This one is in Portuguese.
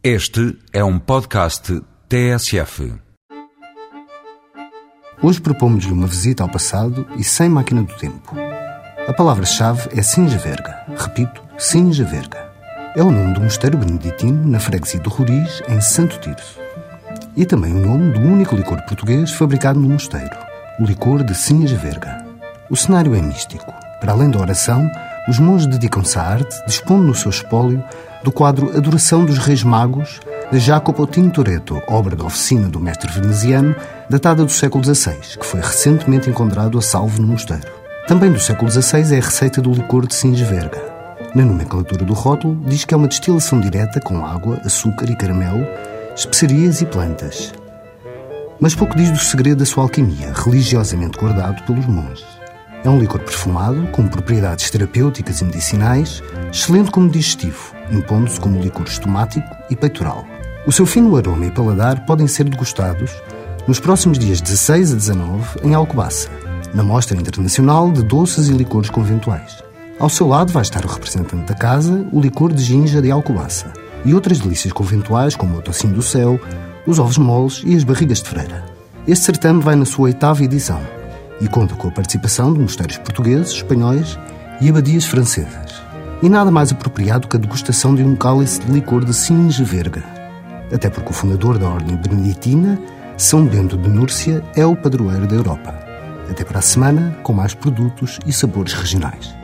Este é um podcast TSF. Hoje propomos-lhe uma visita ao passado e sem máquina do tempo. A palavra-chave é Sinja-Verga. Repito, Sinja-Verga. É o nome do mosteiro beneditino na freguesia do Roriz, em Santo Tirso. E também o nome do único licor português fabricado no mosteiro, o licor de Sinja-Verga. O cenário é místico. Para além da oração, os monges dedicam-se à arte, dispondo no seu espólio do quadro Adoração dos Reis Magos, de Jacopo Tintoretto, obra da oficina do mestre veneziano, datada do século XVI, que foi recentemente encontrado a salvo no mosteiro. Também do século XVI é a receita do licor de Singe-Verga. Na nomenclatura do rótulo, diz que é uma destilação direta com água, açúcar e caramelo, especiarias e plantas. Mas pouco diz do segredo da sua alquimia, religiosamente guardado pelos monges. É um licor perfumado, com propriedades terapêuticas e medicinais, excelente como digestivo, impondo-se como licor estomático e peitoral. O seu fino aroma e paladar podem ser degustados nos próximos dias 16 a 19 em Alcobaça, na Mostra Internacional de Doces e Licores Conventuais. Ao seu lado vai estar o representante da casa, o licor de ginja de Alcobaça, e outras delícias conventuais como o tocinho do céu, os ovos moles e as barrigas de freira. Este certame vai na sua oitava edição e conta com a participação de mosteiros portugueses, espanhóis e abadias francesas. E nada mais apropriado que a degustação de um cálice de licor de Singe Verga. Até porque o fundador da Ordem Beneditina, São Bento de Núrcia, é o padroeiro da Europa. Até para a semana, com mais produtos e sabores regionais.